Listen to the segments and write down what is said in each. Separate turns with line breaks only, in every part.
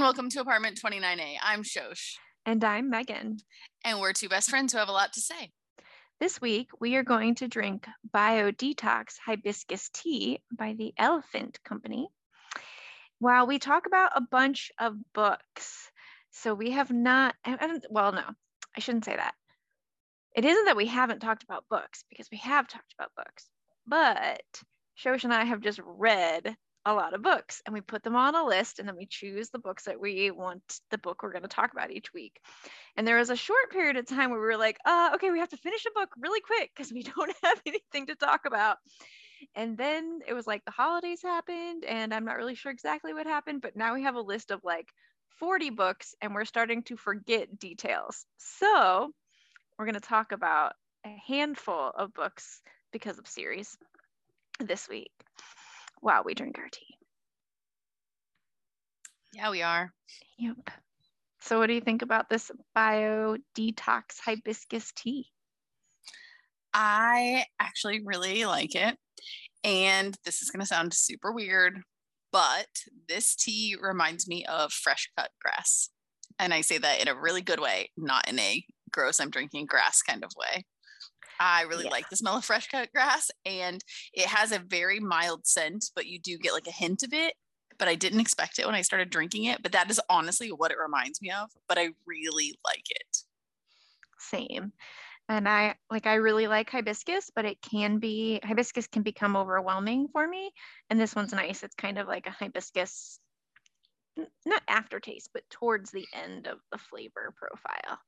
and welcome to Apartment 29A. I'm Shosh.
And I'm Megan.
And we're two best friends who have a lot to say.
This week, we are going to drink Bio Detox Hibiscus Tea by the Elephant Company while we talk about a bunch of books. So we have not, well, no, I shouldn't say that. It isn't that we haven't talked about books because we have talked about books, but Shosh and I have just read a lot of books and we put them on a list and then we choose the books that we want the book we're going to talk about each week. And there was a short period of time where we were like uh, okay we have to finish a book really quick because we don't have anything to talk about. And then it was like the holidays happened and i'm not really sure exactly what happened but now we have a list of like 40 books and we're starting to forget details. So we're going to talk about a handful of books because of series this week while we drink our tea.
Yeah, we are.
Yep. So, what do you think about this bio detox hibiscus tea?
I actually really like it. And this is going to sound super weird, but this tea reminds me of fresh cut grass. And I say that in a really good way, not in a gross, I'm drinking grass kind of way. I really yeah. like the smell of fresh cut grass and it has a very mild scent, but you do get like a hint of it. But I didn't expect it when I started drinking it. But that is honestly what it reminds me of. But I really like it.
Same. And I like I really like hibiscus, but it can be hibiscus can become overwhelming for me. And this one's nice. It's kind of like a hibiscus not aftertaste, but towards the end of the flavor profile.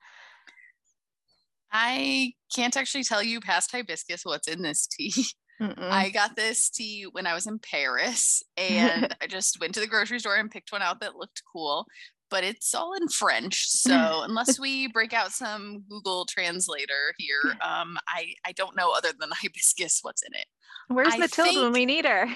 I can't actually tell you past hibiscus what's in this tea. Mm-mm. I got this tea when I was in Paris and I just went to the grocery store and picked one out that looked cool, but it's all in French. So unless we break out some Google translator here, um, I, I don't know other than hibiscus what's in it.
Where's I Matilda think, when we need her?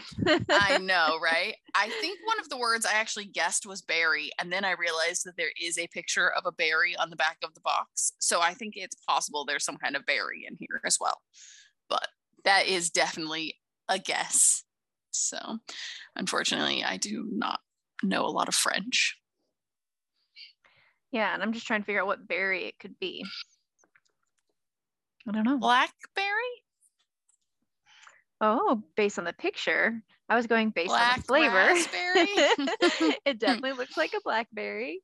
I know, right? I think one of the words I actually guessed was berry, and then I realized that there is a picture of a berry on the back of the box. So I think it's possible there's some kind of berry in here as well. But that is definitely a guess. So unfortunately, I do not know a lot of French.
Yeah, and I'm just trying to figure out what berry it could be. I don't know.
Blackberry?
Oh, based on the picture. I was going based Black on the flavor. it definitely looks like a blackberry.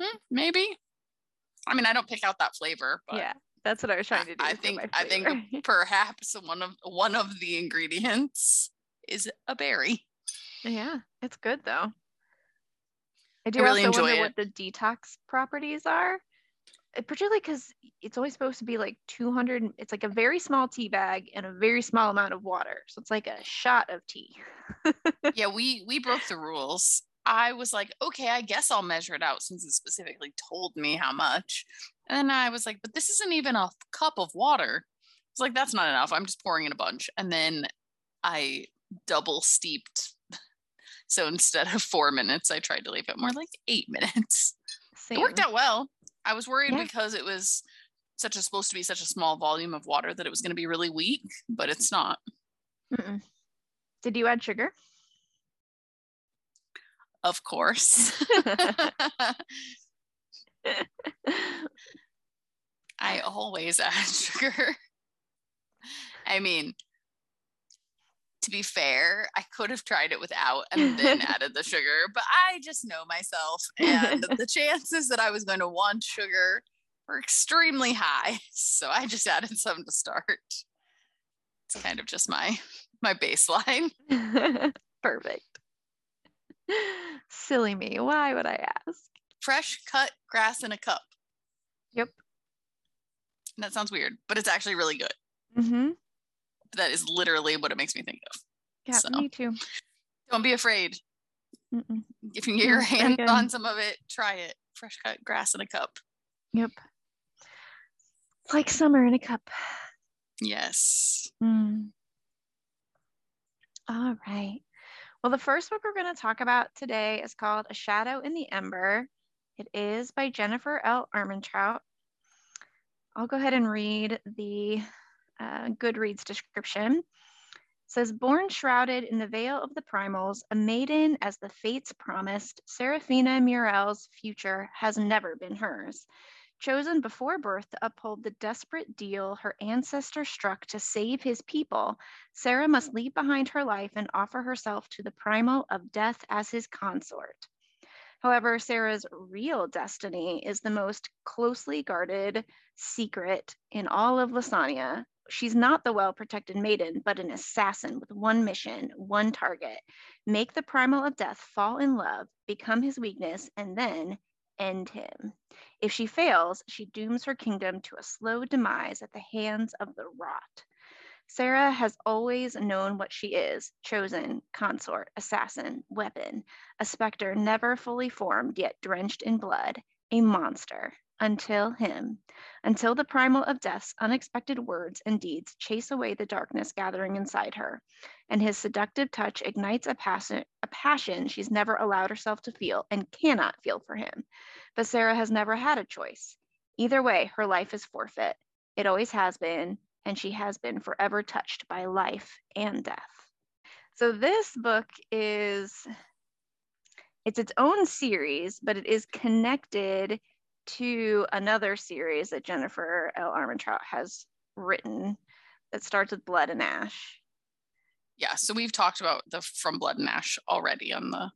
Hmm, maybe. I mean, I don't pick out that flavor, but
yeah, that's what I was trying to do.
I think I think perhaps one of one of the ingredients is a berry.
Yeah, it's good though. I do I really also wonder it. what the detox properties are. Uh, particularly because it's always supposed to be like 200 it's like a very small tea bag and a very small amount of water. So it's like a shot of tea.
Yeah we we broke the rules. I was like okay i guess i'll measure it out since it specifically told me how much. And i was like but this isn't even a cup of water. It's like that's not enough. I'm just pouring in a bunch. And then i double steeped so instead of four minutes i tried to leave it more like eight minutes Same. it worked out well I was worried yeah. because it was such a supposed to be such a small volume of water that it was going to be really weak, but it's not.
Mm-mm. Did you add sugar?
Of course. I always add sugar. I mean, to be fair, I could have tried it without and then added the sugar, but I just know myself. And the chances that I was going to want sugar were extremely high. So I just added some to start. It's kind of just my my baseline.
Perfect. Silly me. Why would I ask?
Fresh cut grass in a cup.
Yep.
that sounds weird, but it's actually really good.
Mm-hmm
that is literally what it makes me think of.
Yeah, so, me too.
Don't be afraid. Mm-mm. If you can get your hands on some of it, try it. Fresh cut grass in a cup.
Yep. It's like summer in a cup.
Yes.
Mm. All right. Well, the first book we're going to talk about today is called A Shadow in the Ember. It is by Jennifer L. Armentrout. I'll go ahead and read the uh, Goodreads description. says born shrouded in the veil of the primals, a maiden as the fates promised, Seraphena Mierel's future has never been hers. Chosen before birth to uphold the desperate deal her ancestor struck to save his people, Sera must leave behind her life and offer herself to the primal of death as his consort. However, Sera's real destiny is the most closely guarded secret in all of Lasania, she's not the well protected maiden, but an assassin with one mission, one target make the primal of death fall in love, become his weakness, and then end him. If she fails, she dooms her kingdom to a slow demise at the hands of the rot. Sera has always known what she is chosen, consort, assassin, weapon, a specter never fully formed yet drenched in blood, a monster, until him, until the primal of death's unexpected words and deeds chase away the darkness gathering inside her, and his seductive touch ignites a passion, a passion she's never allowed herself to feel and cannot feel for him. But Sera has never had a choice. Either way, her life is forfeit. It always has been, and she has been forever touched by life and death. So this book is it's its own series, but it is connected to another series that Jennifer L. Armentrout has written that starts with Blood and Ash.
Yeah, so we've talked about the From Blood and Ash already on the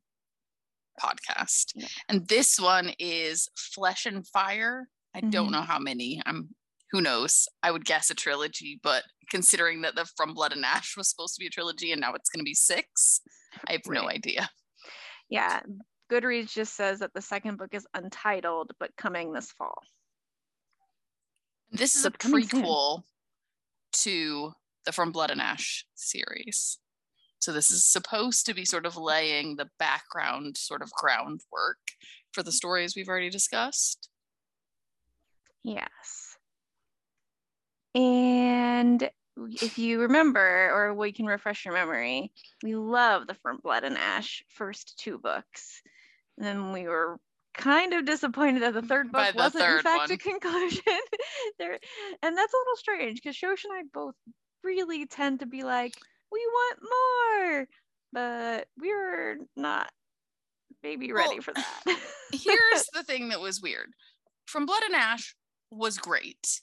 podcast. Yeah. And this one is Flesh and Fire. I mm-hmm. don't know how many. I'm who knows. I would guess a trilogy, but considering that the From Blood and Ash was supposed to be a trilogy and now it's going to be 6, I have right. no idea.
Yeah, Goodreads just says that the second book is untitled but coming this fall.
This is a prequel to the From Blood and Ash series. So this is supposed to be sort of laying the background sort of groundwork for the stories we've already discussed.
Yes. And if you remember, or we can refresh your memory, we love the From Blood and Ash first two books. And then we were kind of disappointed that the third book the wasn't third in fact one. a conclusion. there, and that's a little strange because Shosh and I both really tend to be like, we want more, but we were not maybe ready well, for that.
here's the thing that was weird. From Blood and Ash was great.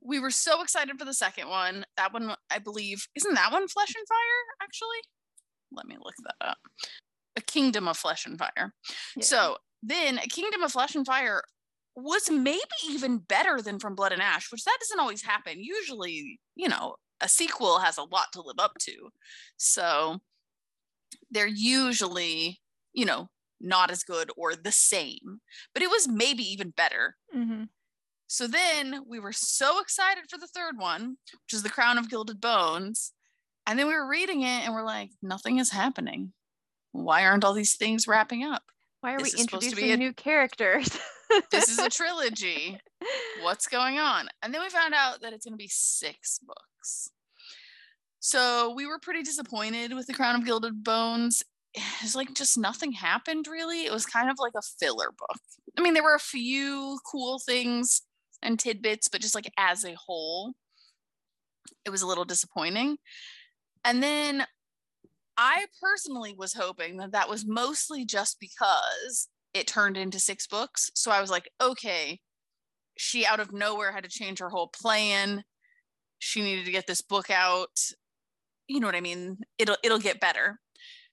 We were so excited for the second one. That one, I believe, isn't that one Flesh and Fire, actually? Let me look that up a kingdom of flesh and fire. Yeah. So then a kingdom of flesh and fire was maybe even better than from blood and ash which that doesn't always happen usually you know a sequel has a lot to live up to so they're usually you know not as good or the same but it was maybe even better mm-hmm. so then we were so excited for the third one which is the crown of gilded bones and then we were reading it and we're like nothing is happening why aren't all these things wrapping up?
Why are this we introducing a, new characters?
this is a trilogy. What's going on? And then we found out that it's going to be six books. So we were pretty disappointed with The Crown of Gilded Bones. It's like just nothing happened really. It was kind of like a filler book. I mean, there were a few cool things and tidbits, but just like as a whole, it was a little disappointing. And then I personally was hoping that that was mostly just because it turned into six books. So I was like, okay, she out of nowhere had to change her whole plan. She needed to get this book out. You know what I mean? It'll it'll get better.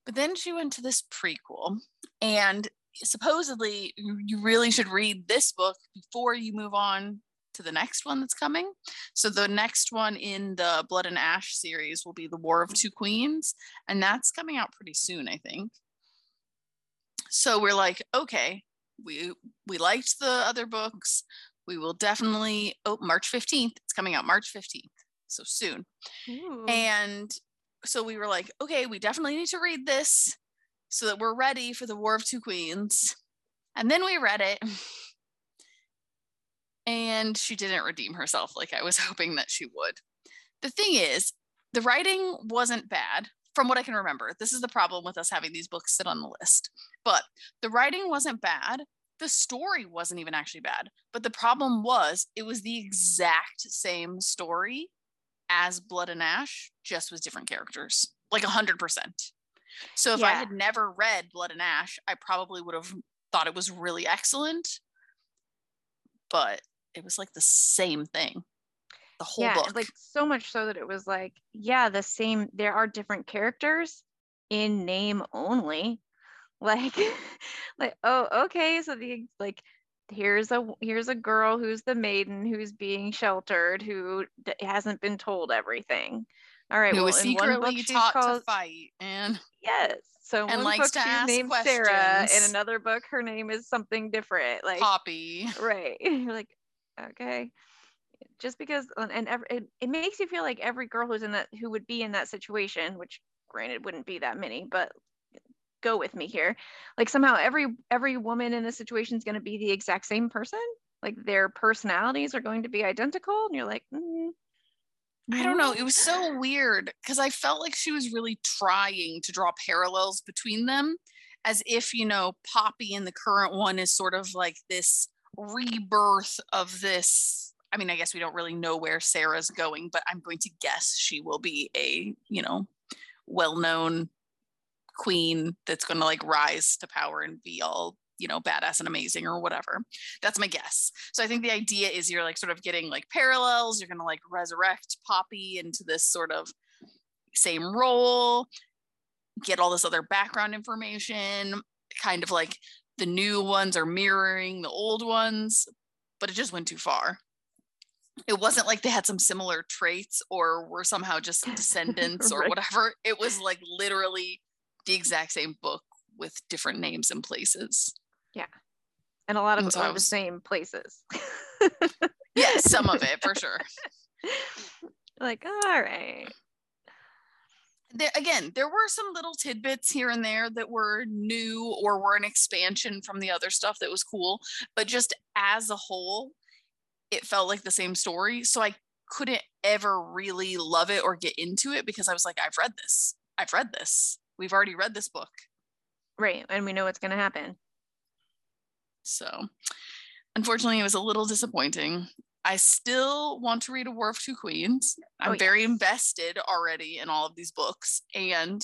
But then she went to this prequel and supposedly you really should read this book before you move on to the next one that's coming. So the next one in the Blood and Ash series will be the War of Two Queens, and that's coming out pretty soon, I think. So we're like, okay, we we liked the other books. We will definitely oh March 15th. It's coming out March 15th. So soon. Ooh. And so we were like, okay, we definitely need to read this so that we're ready for the War of Two Queens. And then we read it and she didn't redeem herself like I was hoping that she would. The thing is, the writing wasn't bad from what I can remember. This is the problem with us having these books sit on the list. But the writing wasn't bad. The story wasn't even actually bad. But the problem was, it was the exact same story as Blood and Ash, just with different characters, like a hundred percent. So if I had never read Blood and Ash, I probably would have thought it was really excellent. But it was like the same thing. The whole
yeah,
book.
like so much so that it was like, yeah, the same. There are different characters in name only. Like, like oh, okay. So the like, here's a here's a girl who's the maiden who's being sheltered who d- hasn't been told everything. All right,
who
well,
was secretly taught
called
to fight and
yes. So
and
one book she's named Sera. In another book, her name is something different. Like
Poppy.
right like okay just because and- every, it, it makes you feel like every girl who's in that who would be in that situation which granted wouldn't be that many but go with me here like somehow every every woman in this situation is going to be the exact same person like their personalities are going to be identical and you're like mm,
I don't know. It was so weird because I felt like she was really trying to draw parallels between them as if, you know, Poppy in the current one is sort of like this rebirth of this. I mean, I guess we don't really know where Sera's going, but I'm going to guess she will be a, you know, well known queen that's going to like rise to power and be all you know badass and amazing or whatever that's my guess so i think the idea is you're like sort of getting like parallels you're going to like resurrect poppy into this sort of same role get all this other background information kind of like the new ones are mirroring the old ones but it just went too far. It wasn't like they had some similar traits or were somehow just descendants or whatever. It was like literally the exact same book with different names and places. Yeah.
and a lot of
so
them are the same places.
Yeah some of it for sure.
Like all right
there, again, there were some little tidbits here and there that were new or were an expansion from the other stuff that was cool. But just as a whole, it felt like the same story. So I couldn't ever really love it or get into it because I was like, I've read this. I've read this. We've already read this book.
right and we know what's going to happen
So unfortunately, it was a little disappointing. I still want to read A War of Two Queens. Oh, I'm
Oh,
very invested already in all of these books. And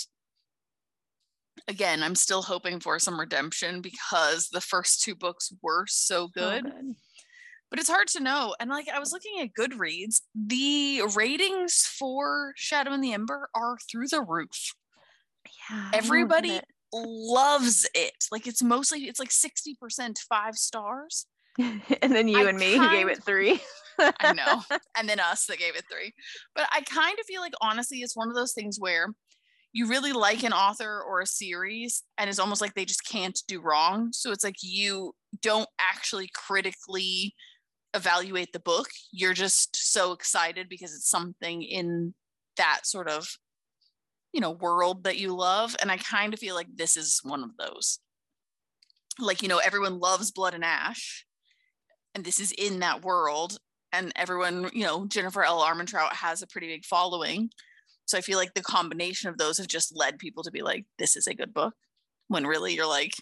again, I'm still hoping for some redemption because the first two books were so
So
good. But it's hard to know. And like I was looking at Goodreads, the ratings for Shadow and the Ember are through the roof.
yeah I don't get
Everybody
it.
loves it. Like it's mostly it's like 60% five stars.
and then you
I
and me who gave it three.
I know. and then us that gave it three. But I kind of feel like honestly, it's one of those things where you really like an author or a series, and it's almost like they just can't do wrong. So it's like you don't actually critically evaluate the book. You're just so excited because it's something in that sort of you know world that you love. And I kind of feel like this is one of those. Like, you know, everyone loves Blood and Ash, and this is in that world and everyone, you know, Jennifer L. Armentrout has a pretty big following. So I feel like the combination of those have just led people to be like, this is a good book. When really you're like,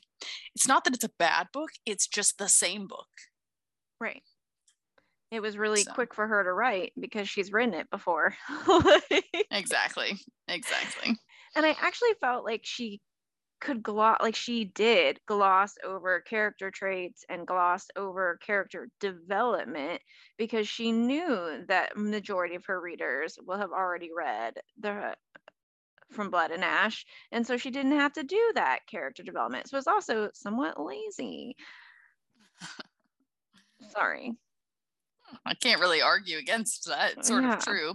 it's not that it's a bad book, it's just the same book.
right. It was really
So.
quick for her to write because she's written it before.
Exactly. Exactly.
and I actually felt like she could gloss like she did gloss over character traits and gloss over character development because she knew that majority of her readers will have already read the from blood and ash and so she didn't have to do that character development so it's also somewhat lazy. Sorry
I can't really argue against that. It's sort
Yeah.
of true.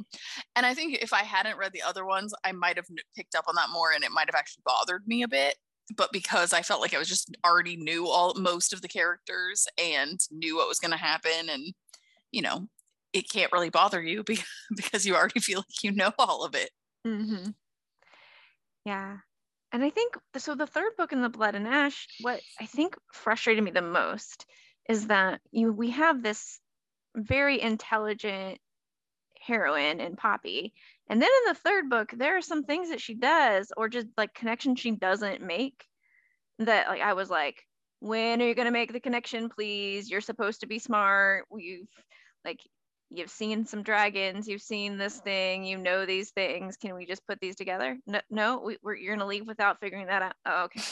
And I think if I hadn't read the other ones, I might have picked up on that more and it might have actually bothered me a bit. But because I felt like I was just already knew all most of the characters and knew what was going to happen, and you know, it can't really bother you because, because you already feel like you know all of it.
Mm-hmm. Yeah. And I think so. The third book in the Blood and Ash, what I think frustrated me the most is that you we have this very intelligent heroine in Poppy. And then in the third book, there are some things that she does or just like connections she doesn't make that like I was like, when are you gonna make the connection, please? You're supposed to be smart. We've like you've seen some dragons, you've seen this thing, you know these things. Can we just put these together? No, no we, are you're gonna leave without figuring that out. Oh, okay.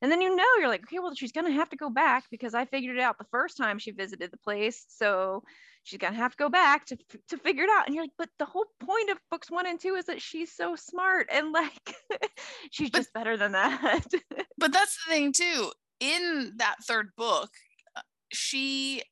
And then you know you're like, okay, well she's gonna have to go back because I figured it out the first time she visited the place, so she's gonna have to go back to to figure it out. And you're like, but the whole point of books one and two is that she's so smart and like she's but, just better than that.
but that's the thing too. In that third book, uh, she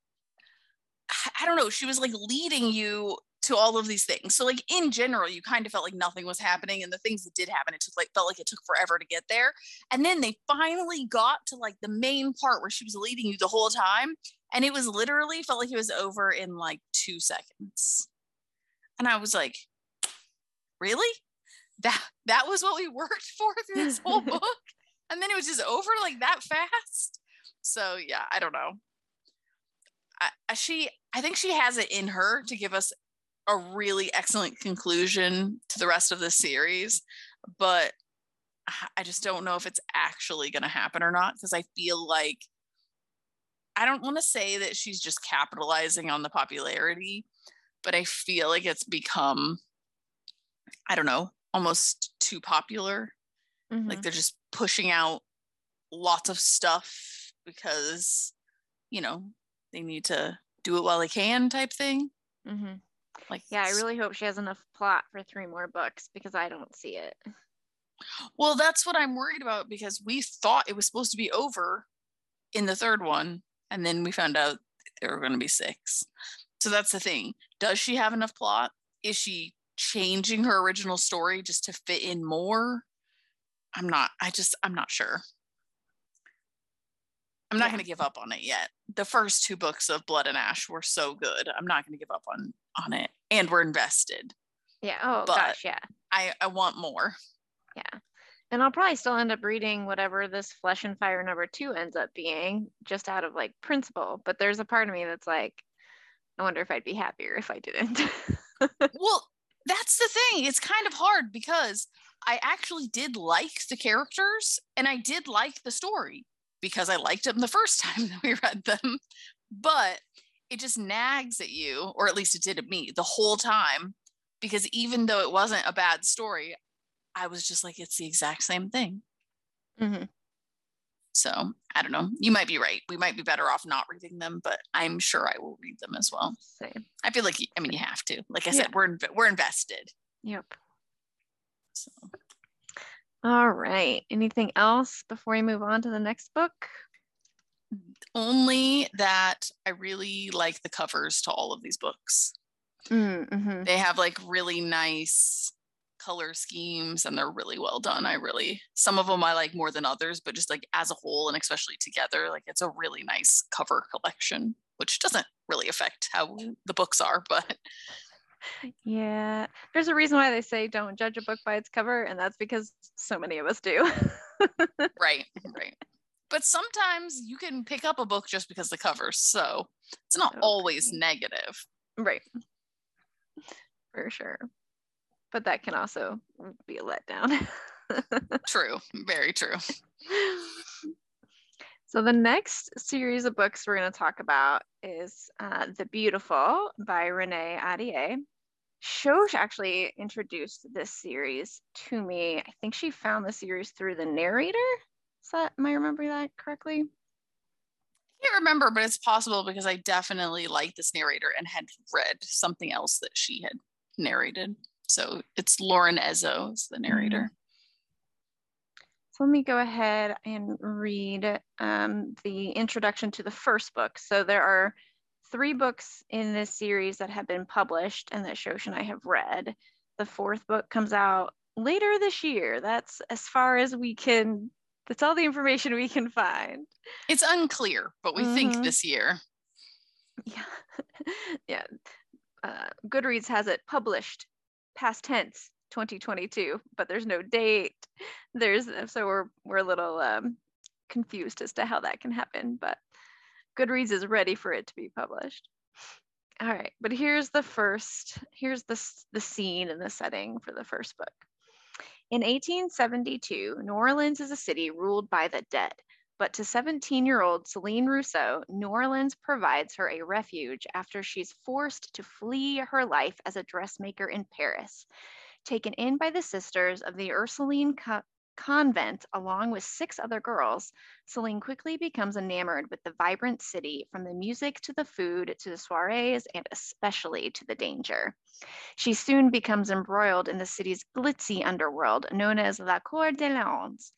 I don't know, she was like leading you to all of these things. So like in general, you kind of felt like nothing was happening and the things that did happen, it took like felt like it took forever to get there. And then they finally got to like the main part where she was leading you the whole time. And it was literally felt like it was over in like two seconds. And I was like, really? That that was what we worked for through this whole book? And then it was just over like that fast. So yeah, I don't know. I, she I think she has it in her to give us a really excellent conclusion to the rest of the series, but I just don't know if it's actually going to happen or not because I feel like I don't want to say that she's just capitalizing on the popularity, but I feel like it's become I don't know, almost too popular. Mm-hmm. Like they're just pushing out lots of stuff because you know they need to do it while they can type thing.
Mm-hmm. Like, yeah, I really hope she has enough plot for three more books because I don't see it.
Well, that's what I'm worried about because we thought it was supposed to be over in the third one, and then we found out there were going to be six. So that's the thing. Does she have enough plot? Is she changing her original story just to fit in more? I'm not, I just, I'm not sure. I'm not yeah. going to give up on it yet. The first two books of Blood and Ash were so good. I'm not going to give up on on it, and we're invested.
Yeah. Oh but gosh, yeah.
I I want more.
Yeah. And I'll probably still end up reading whatever this Flesh and Fire number two ends up being, just out of like principle. But there's a part of me that's like, I wonder if I'd be happier if I didn't.
well, that's the thing. It's kind of hard because I actually did like the characters and I did like the story because I liked them the first time that we read them. But it just nags at you, or at least it did at me the whole time, because even though it wasn't a bad story, I was just like, it's the exact same thing. Mm-hmm. So I don't know. You might be right. We might be better off not reading them, but I'm sure I will read them as well. Same. I feel like I mean you have to. Like I yeah. said, we're we're invested.
Yep. So all right. Anything else before we move on to the next book?
Only that I really like the covers to all of these books. Mm-hmm. They have like really nice color schemes and they're really well done. I really, some of them I like more than others, but just like as a whole and especially together, like it's a really nice cover collection, which doesn't really affect how the books are, but
yeah, there's a reason why they say don't judge a book by its cover, and that's because so many of us do.
right, right. But sometimes you can pick up a book just because the cover, so it's not okay. always negative.
Right. For sure. But that can also be a letdown.
true, very true.
So, the next series of books we're going to talk about is uh, The Beautiful by Renee Ahdieh. Shosh actually introduced this series to me. I think she found the series through the narrator. Is that, am I remembering that correctly?
I can't remember, but it's possible because I definitely like this narrator and had read something else that she had narrated. So it's Lauren Ezzo is the narrator. Mm-hmm.
So let me go ahead and read um, the introduction to the first book. So there are three books in this series that have been published and that Shosh and I have read. The fourth book comes out later this year. That's as far as we can, that's all the information we can find.
It's unclear, but we mm-hmm. think this year.
Yeah. yeah. Uh, Goodreads has it published past tense 2022, but there's no date. There's so we're we're a little um, confused as to how that can happen, but Goodreads is ready for it to be published. All right, but here's the first, here's the, the scene and the setting for the first book. In 1872, New Orleans is a city ruled by the dead. But to 17 year old Celine Rousseau, New Orleans provides her a refuge after she's forced to flee her life as a dressmaker in Paris. Taken in by the sisters of the Ursuline Co- convent along with six other girls, Celine quickly becomes enamored with the vibrant city from the music to the food to the soirees and especially to the danger. She soon becomes embroiled in the city's glitzy underworld known as La Cour des Lions.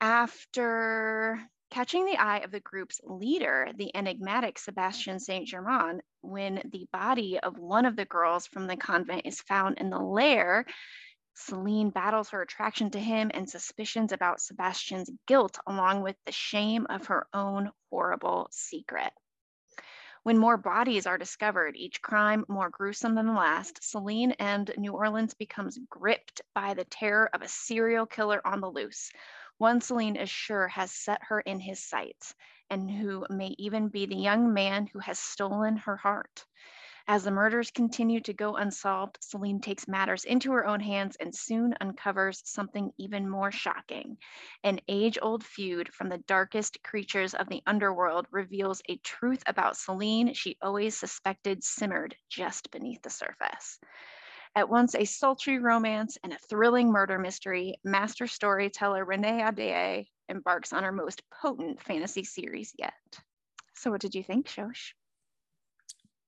After catching the eye of the group's leader, the enigmatic Sebastian Saint Germain, when the body of one of the girls from the convent is found in the lair, Celine battles her attraction to him and suspicions about Sebastian's guilt, along with the shame of her own horrible secret. When more bodies are discovered, each crime more gruesome than the last, Celine and New Orleans becomes gripped by the terror of a serial killer on the loose. One Celine is sure has set her in his sights, and who may even be the young man who has stolen her heart. As the murders continue to go unsolved, Celine takes matters into her own hands and soon uncovers something even more shocking. An age old feud from the darkest creatures of the underworld reveals a truth about Celine she always suspected simmered just beneath the surface. At once a sultry romance and a thrilling murder mystery, master storyteller Renee Ahdieh embarks on her most potent fantasy series yet. So, what did you think, Shosh?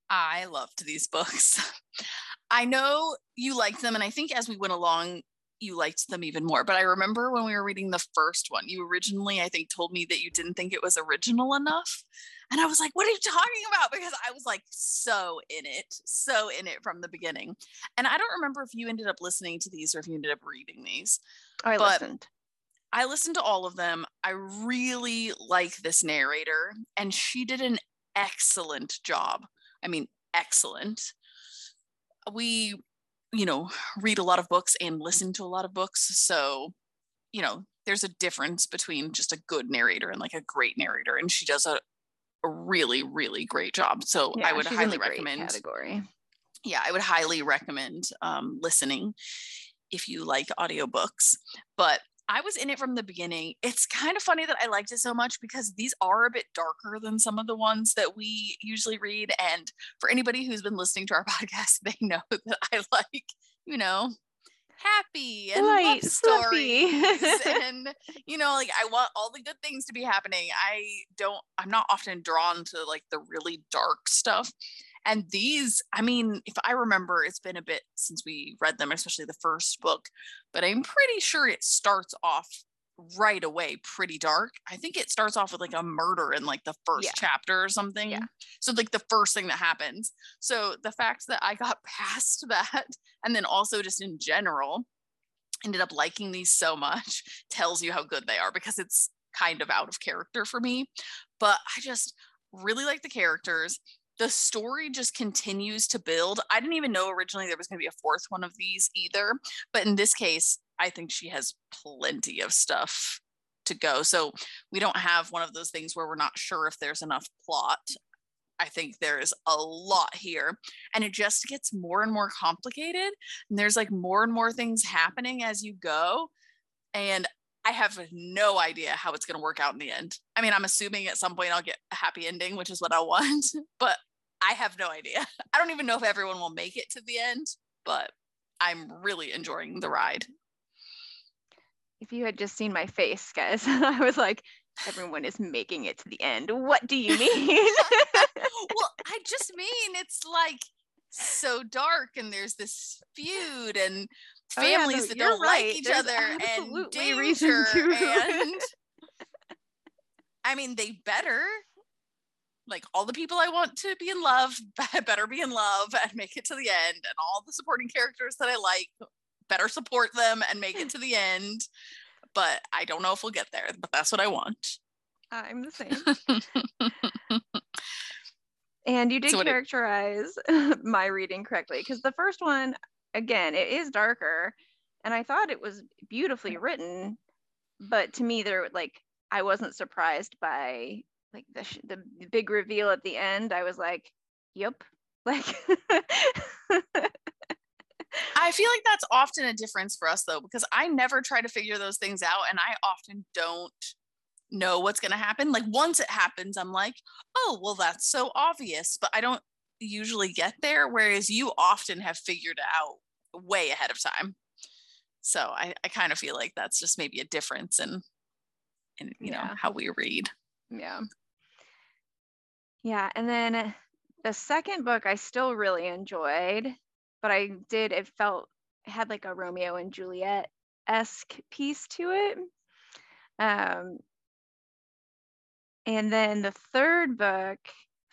I loved these books. I know you liked them, and I think as we went along, you liked them even more. But I remember when we were reading the first one, you originally, I think, told me that you didn't think it was original enough. And I was like, what are you talking about? Because I was like so in it, so in it from the beginning. And I don't remember if you ended up listening to these or if you ended up reading these.
I but listened.
I listened to all of them. I really like this narrator, and she did an excellent job I mean, excellent. We, you know, read a lot of books and listen to a lot of books. So, you know, there's a difference between just a good narrator and like a great narrator. And she does a, a really, really great job. So yeah, I would highly recommend
category.
Yeah, I would highly recommend um, listening if you like audiobooks. But I was in it from the beginning. It's kind of funny that I liked it so much because these are a bit darker than some of the ones that we usually read. And for anybody who's been listening to our podcast, they know that I like, you know, happy and Light, love stories and you know like i want all the good things to be happening i don't i'm not often drawn to like the really dark stuff and these, I mean, if I remember, it's been a bit since we read them, especially the first book, but I'm pretty sure it starts off right away pretty dark. I think it starts off with like a murder in like the first yeah. chapter or something. Yeah. So like the first thing that happens. So the fact that I got past that and then also just in general ended up liking these so much tells you how good they are because it's kind of out of character for me. But I just really like the characters the story just continues to build. I didn't even know originally there was going to be a fourth one of these either, but in this case, I think she has plenty of stuff to go. So we don't have one of those things where we're not sure if there's enough plot. I think there's a lot here and it just gets more and more complicated and there's like more and more things happening as you go and I have no idea how it's going to work out in the end. I mean, I'm assuming at some point I'll get a happy ending, which is what I want, but I have no idea. I don't even know if everyone will make it to the end, but I'm really enjoying the ride.
If you had just seen my face, guys, I was like, everyone is making it to the end. What do you mean?
well, I just mean it's like so dark and there's this feud and families oh, yeah, no, that don't right. like each there's other and danger and I mean they better like all the people I want to be in love better be in love and make it to the end, and all the supporting characters that I like better support them and make it to the end. But I don't know if we'll get there, but that's what I want.
I'm the same. and you did so characterize it- my reading correctly because the first one, again, it is darker, and I thought it was beautifully written, but to me, there like I wasn't surprised by like the sh- the big reveal at the end, I was like, "Yep." Like
I feel like that's often a difference for us though because I never try to figure those things out and I often don't know what's going to happen. Like once it happens, I'm like, oh, well, that's so obvious, but I don't usually get there. Whereas you often have figured it out way ahead of time. So I, I kind of feel like that's just maybe a difference in, in you yeah. know, how we read.
Yeah. Yeah. And then the second book I still really enjoyed, but I did, it felt, it had like a Romeo and Juliet esque piece to it. Um, and then the third book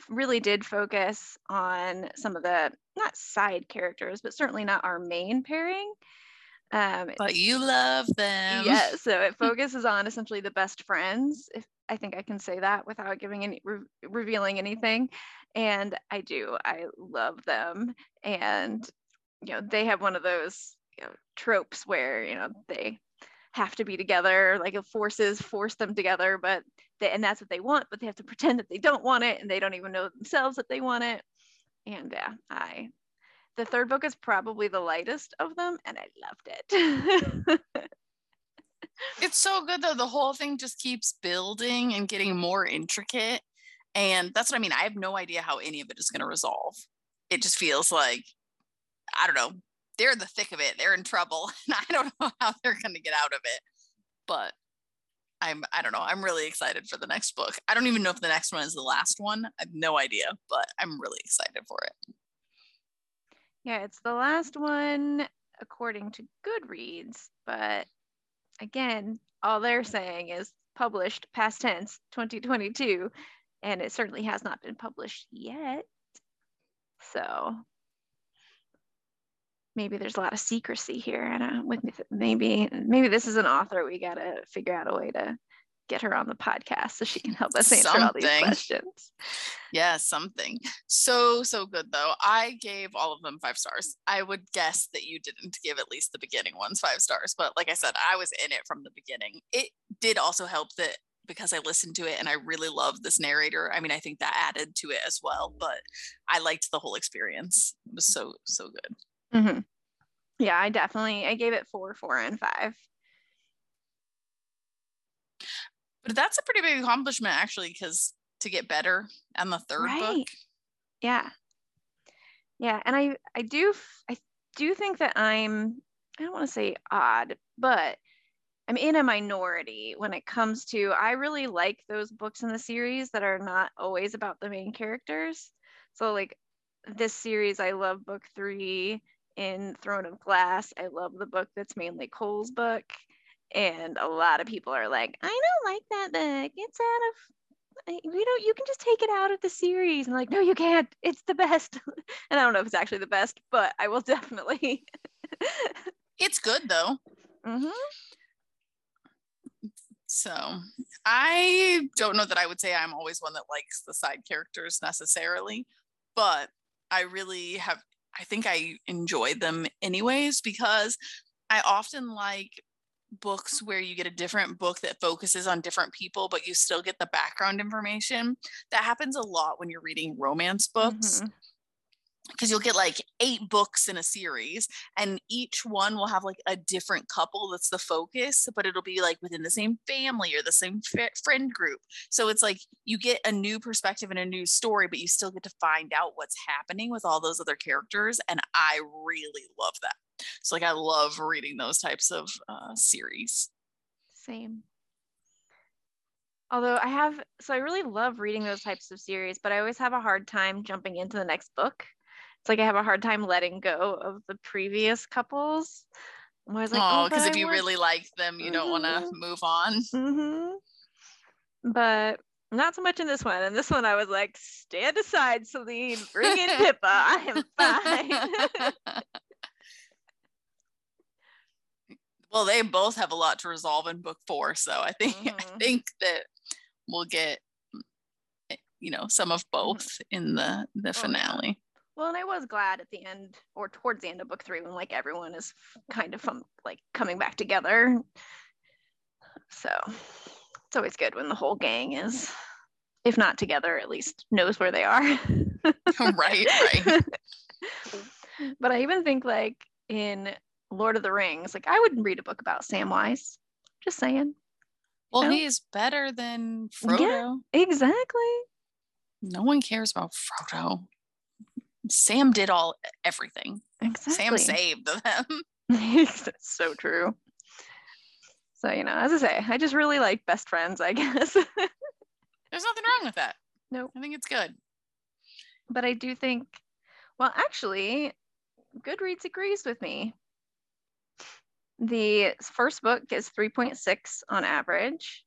really did focus on some of the not side characters, but certainly not our main pairing.
Um, but you love them.
Yeah, so it focuses on essentially the best friends. If I think I can say that without giving any re- revealing anything, and I do. I love them, and you know they have one of those you know, tropes where you know they have to be together like forces force them together but they, and that's what they want but they have to pretend that they don't want it and they don't even know themselves that they want it and yeah i the third book is probably the lightest of them and i loved it
it's so good though the whole thing just keeps building and getting more intricate and that's what i mean i have no idea how any of it is going to resolve it just feels like i don't know they're in the thick of it. They're in trouble. And I don't know how they're going to get out of it. But I'm I don't know. I'm really excited for the next book. I don't even know if the next one is the last one. I have no idea, but I'm really excited for it.
Yeah, it's the last one according to Goodreads, but again, all they're saying is published past tense 2022 and it certainly has not been published yet. So maybe there's a lot of secrecy here and uh, with maybe maybe this is an author we got to figure out a way to get her on the podcast so she can help us answer something. all these questions
yeah something so so good though i gave all of them five stars i would guess that you didn't give at least the beginning ones five stars but like i said i was in it from the beginning it did also help that because I listened to it and I really loved this narrator. I mean, I think that added to it as well, but I liked the whole experience. It was so, so good.
Mm-hmm. Yeah, I definitely I gave it four, four, and five.
But that's a pretty big accomplishment actually, because to get better on the third right. book.
Yeah. Yeah. And I I do I do think that I'm I don't want to say odd, but I'm in a minority when it comes to I really like those books in the series that are not always about the main characters. So like this series, I love book three in Throne of Glass. I love the book that's mainly Chaol's book. And a lot of people are like, I don't like that book. It's out of you know, you can just take it out of the series. And like, no, you can't. It's the best. and I don't know if it's actually the best, but I will definitely.
it's good though. Mm-hmm. So I don't know that I would say I'm always one that likes the side characters necessarily, but I really have I think I enjoy them anyways because I often like books where you get a different book that focuses on different people, but you still get the background information. That happens a lot when you're reading romance books. Mm-hmm because you'll get like eight books in a series and each one will have like a different couple that's the focus but it'll be like within the same family or the same f- friend group. So it's like you get a new perspective and a new story but you still get to find out what's happening with all those other characters and i really love that. So like i love reading those types of uh, series.
Same. Although i have so i really love reading those types of series but i always have a hard time jumping into the next book it's like I have a hard time letting go of the previous couples.
I was like, oh, because oh, if you really like them, you mm-hmm. don't want to move on.
Mm-hmm. But not so much in this one. And this one, I was like, stand aside, Celine. Bring in Pippa. I am fine.
well, they both have a lot to resolve in book four, so I think mm-hmm. I think that we'll get you know some of both in the the finale. Yeah.
Well, and I was glad at the end or towards the end of book three when like everyone is kind of from like coming back together. So it's always good when the whole gang is, if not together, at least knows where they are.
right, right.
but I even think like in Lord of the Rings, like I wouldn't read a book about Samwise. Just saying.
Well,
know?
he is better than Frodo.
Exactly.
No one cares about Frodo. Sam did all everything.
Exactly.
Sam saved them.
That's so true. So, you know, as I say, I just really like best friends, I guess.
There's nothing wrong with that.
Nope.
I think it's good.
but I do think, well, actually, Goodreads agrees with me. The first book is 3.6 on average.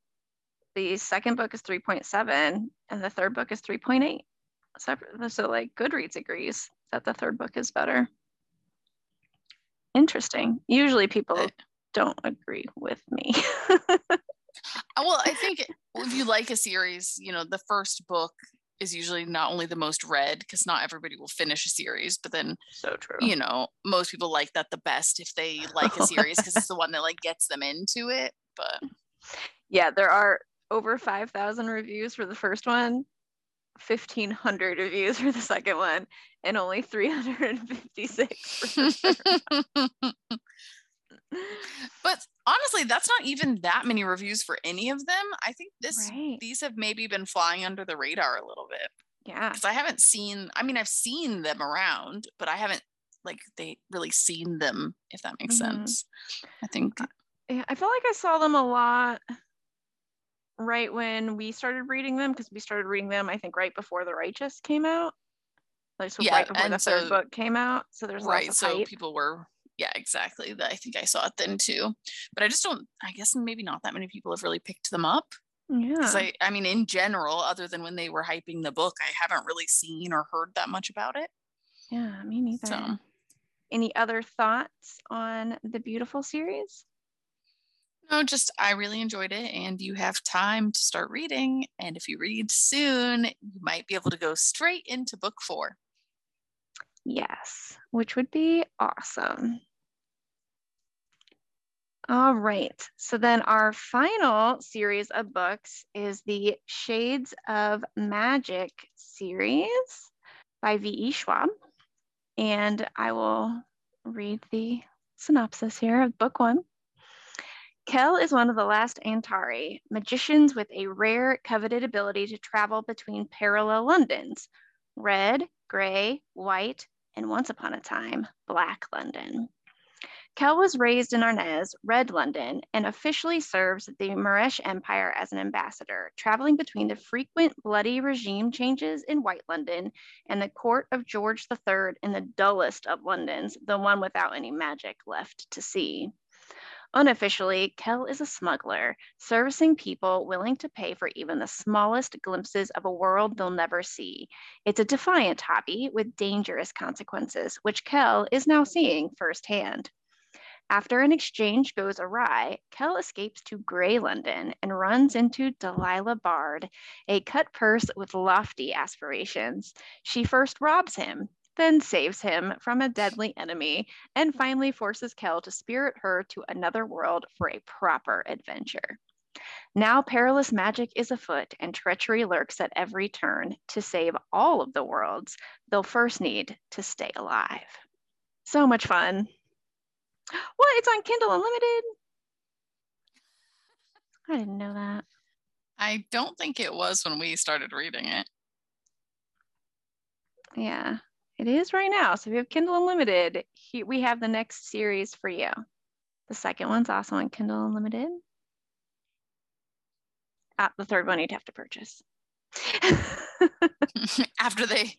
The second book is 3.7, and the third book is 3.8. So, so like Goodreads agrees that the third book is better. Interesting. Usually people don't agree with me.
Uh, Well, I think if you like a series, you know, the first book is usually not only the most read because not everybody will finish a series, but then
so true.
you know most people like that the best if they like a series because it's the one that like gets them into it. But
Yeah, there are over 5,000 reviews for the first one, 1,500 reviews for the second one, and only 356 for the third.
but honestly, that's not even that many reviews for any of them. I think this
right.
these have maybe been flying under the radar a little bit
Yeah.
because I haven't seen. I mean, I've seen them around, but I haven't like they really seen them. If that makes
Mhm.
sense. I think
Yeah, I felt like I saw them a lot right when we started reading them because we started reading them, I think, right before The Righteous came out. Like, so
Yeah,
right before the third
so-
book came out. So there's
right. So
hype.
people were. Yeah, exactly. That I think I saw it then too, but I just don't. I guess maybe not that many people have really picked them up.
yeah.
I, I mean, in general, other than when they were hyping the book, I haven't really seen or heard that much about it.
yeah, me neither.
So,
Any other thoughts on the beautiful series?
No, just I really enjoyed it, and you have time to start reading. And if you read soon, you might be able to go straight into book four.
Yes, which would be awesome. All right. So then our final series of books is the Shades of Magic series by V.E. Schwab. And I will read the synopsis here of book one. Kell is one of the last Antari, magicians with a rare, coveted ability to travel between parallel Londons red, gray, white, and once upon a time, black London. Kell was raised in Arnes, Red London, and officially serves the Maresh Empire as an ambassador, traveling between the frequent bloody regime changes in White London and the court of George III in the dullest of Londons, the one without any magic left to see. Unofficially, Kell is a smuggler, servicing people willing to pay for even the smallest glimpses of a world they'll never see. It's a defiant hobby with dangerous consequences, which Kell is now seeing firsthand. After an exchange goes awry, Kell escapes to Grey London and runs into Delilah Bard, a cut purse with lofty aspirations. She first robs him, then saves him from a deadly enemy, and finally forces Kell to spirit her to another world for a proper adventure. Now perilous magic is afoot and treachery lurks at every turn. To save all of the worlds, they'll first need to stay alive. So much fun. What? It's on Kindle Unlimited? I didn't know that.
I don't think it was when we started reading it.
Yeah, it is right now. So if you have Kindle Unlimited, he, we have the next series for you. The second one's also on Kindle Unlimited. Ah, the third one you'd have to purchase.
After they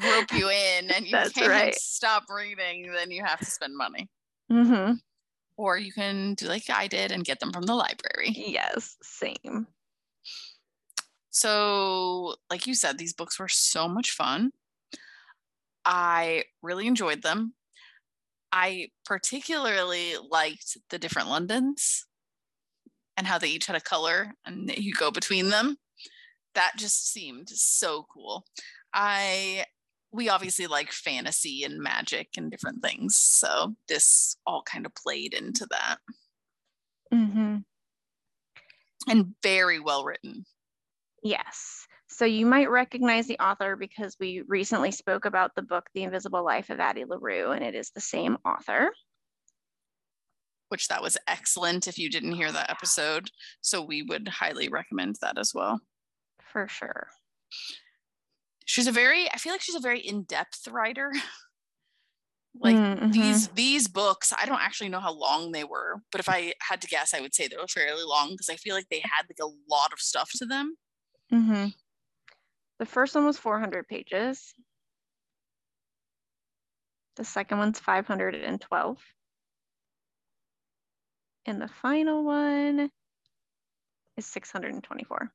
rope you in and you
That's
can't
right.
stop reading, then you have to spend money.
hmm
Or you can do like I did and get them from the library.
Yes, same.
So, like you said, these books were so much fun. I really enjoyed them. I particularly liked the different Londons and how they each had a color and you go between them. That just seemed so cool. I we obviously like fantasy and magic and different things, so this all kind of played into that
hmm
and very well written.
Yes. So you might recognize the author because we recently spoke about the book The Invisible Life of Addie LaRue, and it is the same author.
which that was excellent if you didn't hear that episode. So we would highly recommend that as well.
For sure.
She's a very, I feel like she's a very in-depth writer. like
Mm,
these these books, I don't actually know how long they were, but if I had to guess, I would say they were fairly long because I feel like they had like a lot of stuff to them.
hmm The first one was 400 pages. The second one's 512. And the final one is 624.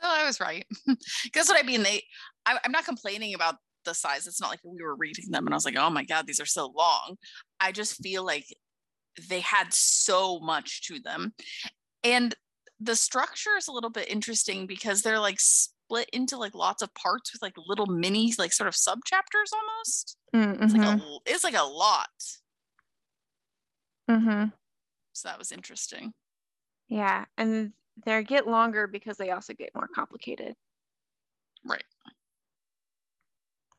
So I was right. That's what I mean. They, I, I'm not complaining about the size. It's not like we were reading them and I was like, oh my God, these are so long. I just feel like they had so much to them. And the structure is a little bit interesting because they're like split into like lots of parts with like little mini, like sort of sub chapters almost. It's like
Mm-hmm.
a, it's like a lot.
hmm
So that was interesting.
Yeah. And they get longer because they also get more complicated,
Right.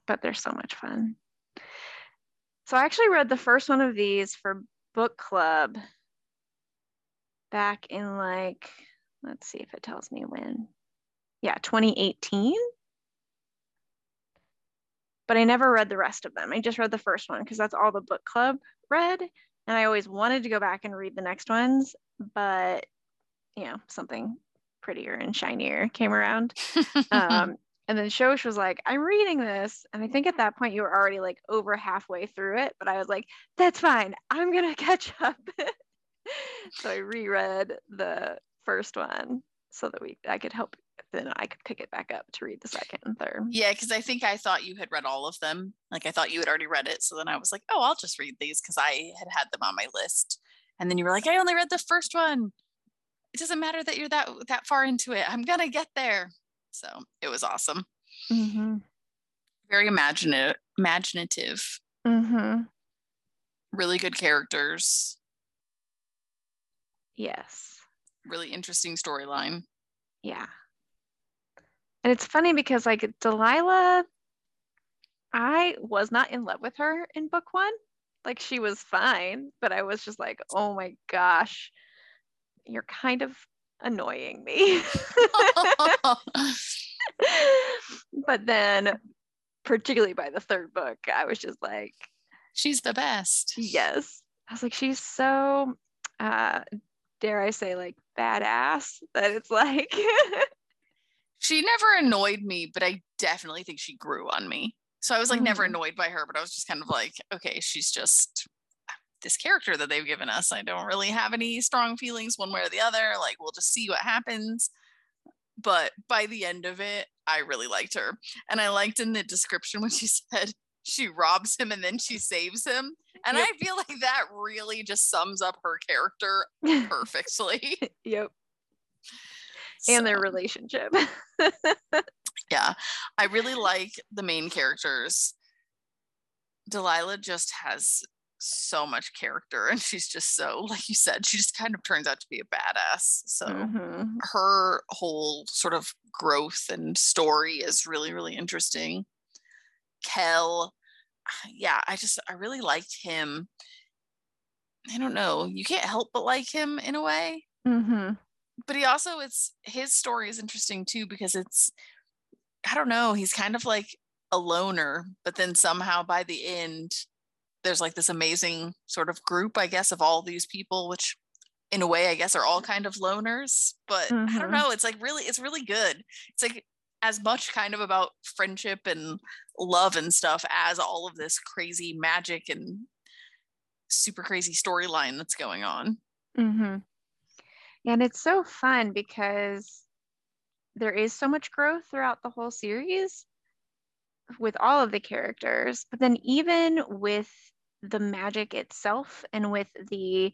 but they're so much fun. So I actually read the first one of these for book club back in like, let's see if it tells me when. Yeah, 2018. But I never read the rest of them. I just read the first one because that's all the book club read. And I always wanted to go back and read the next ones, but you know, something prettier and shinier came around. Um, and then Shosh was like, I'm reading this. And I think at that point you were already like over halfway through it, but I was like, that's fine. I'm going to catch up. so I reread the first one so that we I could help then I could pick it back up to read the second and third.
Yeah, because I think I thought you had read all of them. Like I thought you had already read it. So then I was like, oh, I'll just read these because I had had them on my list. And then you were like, I only read the first one. It doesn't matter that you're that that far into it. I'm gonna get there. So it was awesome.
Mm-hmm.
Very imaginative, imaginative.
Mm-hmm.
Really good characters.
Yes.
Really interesting storyline.
Yeah. And it's funny because like Delilah, I was not in love with her in book one. Like she was fine, but I was just like, oh my gosh, you're kind of annoying me. but then, particularly by the third book, I was just like,
She's the best.
yes. I was like, she's so, uh, dare I say, like badass that it's like,
She never annoyed me, but I definitely think she grew on me. So I was like never
Mhm.
annoyed by her, but I was just kind of like, okay, she's just this character that they've given us. I don't really have any strong feelings one way or the other. Like we'll just see what happens. But by the end of it, I really liked her. And I liked in the description when she said she robs him and then she saves him. And
Yep.
I feel like that really just sums up her character perfectly.
yep. And their relationship.
yeah i really like the main characters delilah just has so much character and she's just so like you said she just kind of turns out to be a badass so
Mhm.
her whole sort of growth and story is really really interesting kell yeah i just i really liked him i don't know you can't help but like him in a way
Mhm.
But he also it's his story is interesting too because it's i don't know he's kind of like a loner but then somehow by the end there's like this amazing sort of group i guess of all these people which in a way i guess are all kind of loners but i
Mhm.
don't know it's like really it's really good. It's like as much kind of about friendship and love and stuff as all of this crazy magic and super crazy storyline that's going on.
Hmm And it's so fun because there is so much growth throughout the whole series with all of the characters, but then even with the magic itself and with the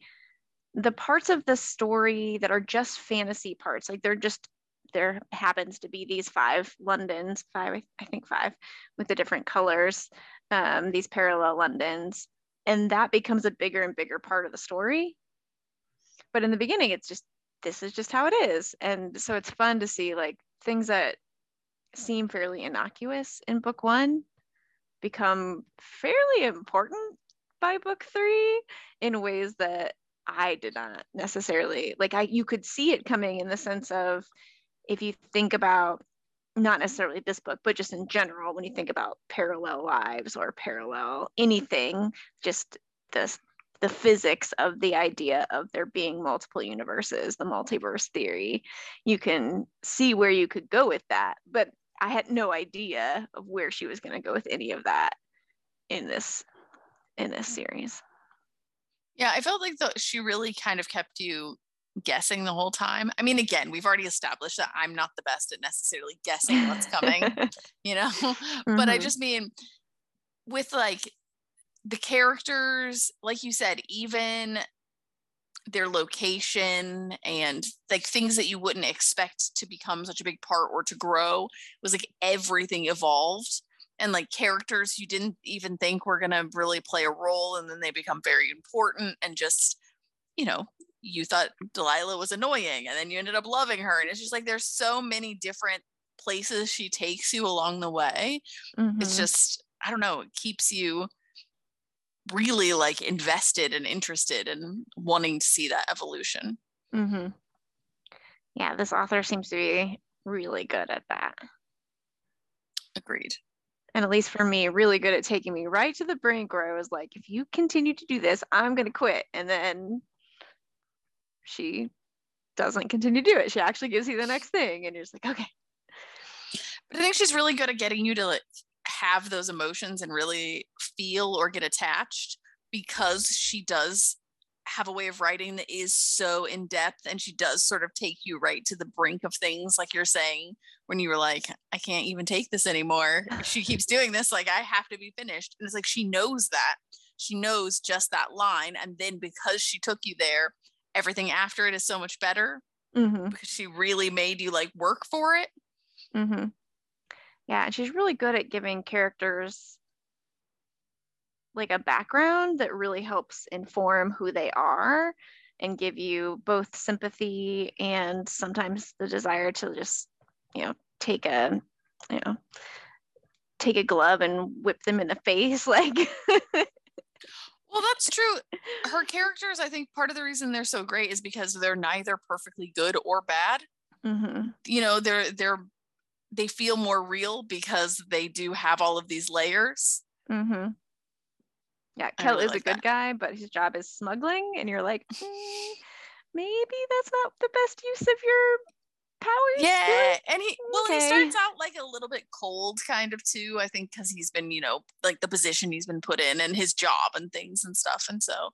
the parts of the story that are just fantasy parts, like they're just there happens to be these five Londons, five I think five, with the different colors, um, these parallel Londons, and that becomes a bigger and bigger part of the story. But in the beginning, it's just this is just how it is, and so it's fun to see like things that seem fairly innocuous in book one become fairly important by book three in ways that I did not necessarily like I you could see it coming in the sense of if you think about not necessarily this book, but just in general, when you think about parallel lives or parallel anything, just this the physics of the idea of there being multiple universes, the multiverse theory, you can see where you could go with that. But I had no idea of where she was going to go with any of that in this in this series.
Yeah, I felt like the, she really kind of kept you guessing the whole time. I mean, again, we've already established that I'm not the best at necessarily guessing what's coming, you know, mm-hmm. but I mm-hmm. just mean with like the characters, like you said, even their location and like things that you wouldn't expect to become such a big part or to grow was like everything evolved and like characters you didn't even think were going to really play a role and then they become very important and just you know you thought Delilah was annoying and then you ended up loving her and it's just like there's so many different places she takes you along the way mm-hmm. it's just i don't know it keeps you really like invested and interested and wanting to see that evolution
mm-hmm. yeah this author seems to be really good at that
agreed
and at least for me, really good at taking me right to the brink where I was like, if you continue to do this, I'm going to quit. And then she doesn't continue to do it. She actually gives you the next thing. And you're just like, okay.
But I think she's really good at getting you to like, have those emotions and really feel or get attached because she does have a way of writing that is so in depth and she does sort of take you right to the brink of things like you're saying when you were like i can't even take this anymore. She keeps doing this like i have to be finished. And it's like she knows that. She knows just that line. And then because she took you there everything after it is so much better mm-hmm. because she really made you like work for it.
Mm-hmm. Yeah and she's really good at giving characters like a background that really helps inform who they are and give you both sympathy and sometimes the desire to just you know take a you know take a glove and whip them in the face like
well that's true her characters i think part of the reason they're so great is because they're neither perfectly good or bad mm-hmm. you know they're they're they feel more real because they do have all of these layers mm-hmm.
Yeah, Kell really is like a good that. guy, but his job is smuggling, and you're like, mm, maybe that's not the best use of your powers.
Yeah, and he well, okay. he starts out like a little bit cold, kind of too. I think because he's been, you know, like the position he's been put in, and his job and things and stuff, and so,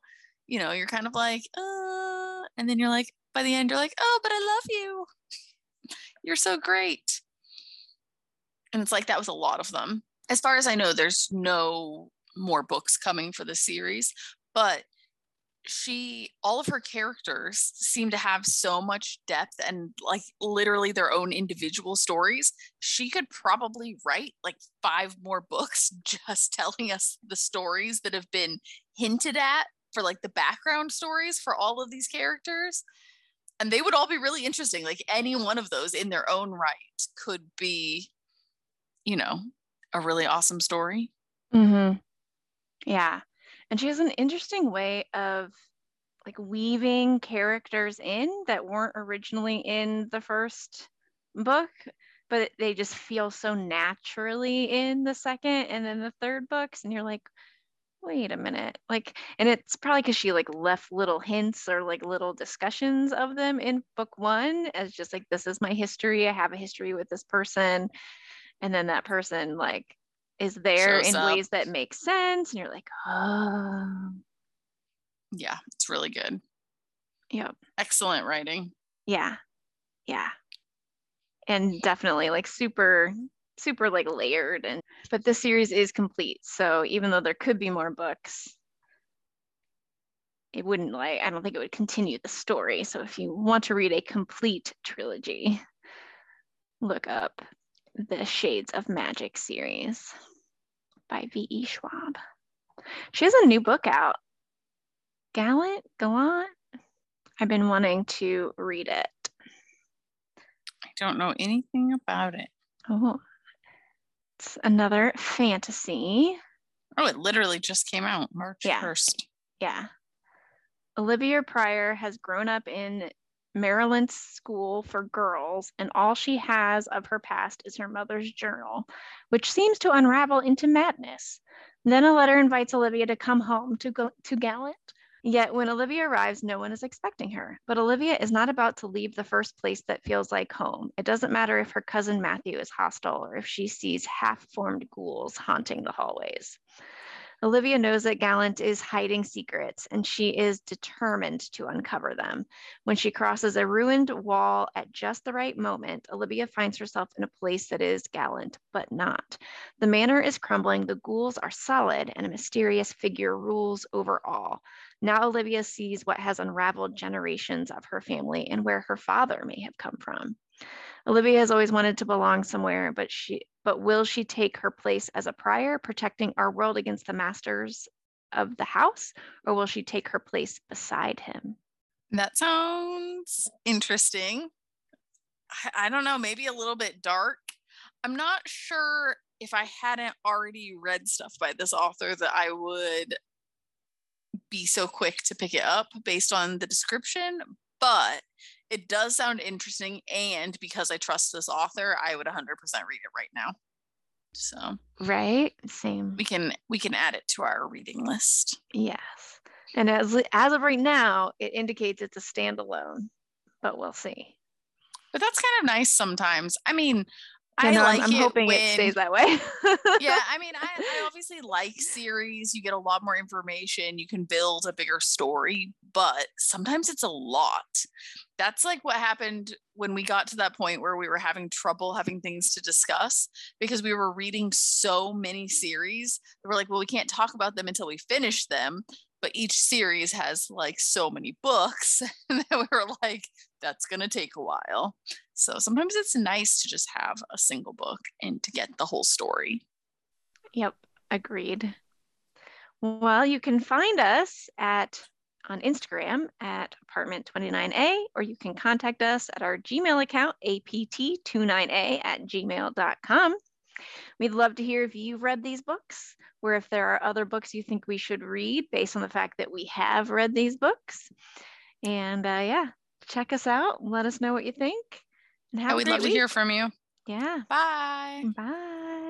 you know, you're kind of like, uh, and then you're like, by the end, you're like, oh, but I love you. You're so great. And it's like that was a lot of them. As far as I know, there's no more books coming for the series, but she all of her characters seem to have so much depth and like literally their own individual stories. She could probably write like five more books just telling us the stories that have been hinted at for like the background stories for all of these characters. And they would all be really interesting. Like any one of those in their own right could be you know a really awesome story
mm-hmm. Yeah. And she has an interesting way of like weaving characters in that weren't originally in the first book, but they just feel so naturally in the second and then the third books. And you're like, wait a minute. Like, and it's probably because she like left little hints or like little discussions of them in book one as just like, this is my history. I have a history with this person. And then that person like is there in up. ways that make sense and you're like oh.
Yeah it's really good.
Yeah
excellent writing.
Yeah. Yeah. And definitely like super super like layered and but the series is complete so even though there could be more books it wouldn't like i don't think it would continue the story. So if you want to read a complete trilogy look up the shades of magic series by V.E. Schwab. She has a new book out. Gallant, Gallant. I've been wanting to read it.
I don't know anything about it.
Oh, it's another fantasy.
Oh, it literally just came out March yeah. 1st.
Yeah. Olivia Prior has grown up in Merilance school for girls, and all she has of her past is her mother's journal, which seems to unravel into madness. Then a letter invites Olivia to come home to, go, to Gallant. Yet when Olivia arrives, no one is expecting her. But Olivia is not about to leave the first place that feels like home. It doesn't matter if her cousin Matthew is hostile or if she sees half formed ghouls haunting the hallways. Olivia knows that Gallant is hiding secrets and she is determined to uncover them. When she crosses a ruined wall at just the right moment, Olivia finds herself in a place that is Gallant, but not. The manor is crumbling, the ghouls are solid, and a mysterious figure rules over all. Now Olivia sees what has unraveled generations of her family and where her father may have come from. Olivia has always wanted to belong somewhere, but she but will she take her place as a prior, protecting our world against the masters of the house, or will she take her place beside him?
That sounds interesting. I, I don't know, maybe a little bit dark. I'm not sure if I hadn't already read stuff by this author that I would be so quick to pick it up based on the description, but it does sound interesting and because i trust this author i would 100% read it right now. So
right? Same.
we can we can add it to our reading list.
Yes. And as as of right now it indicates it's a standalone but we'll see.
But that's kind of nice sometimes. I mean
I know, like I'm, I'm hoping when, it stays that way.
yeah, I mean, I, I obviously like series. You get a lot more information. You can build a bigger story, but sometimes it's a lot. That's like what happened when we got to that point where we were having trouble having things to discuss because we were reading so many series. We're like, well, we can't talk about them until we finish them but each series has like so many books that we were like that's going to take a while. So sometimes it's nice to just have a single book and to get the whole story.
Yep agreed. Well you can find us at on Instagram at apartment29a, or you can contact us at our Gmail account, apt29a at gmail.com. We'd love to hear if you've read these books or if there are other books you think we should read based on the fact that we have read these books. And uh, yeah, check us out. Let us know what you think.
And have we'd love week. to hear from you.
Yeah.
Bye.
Bye.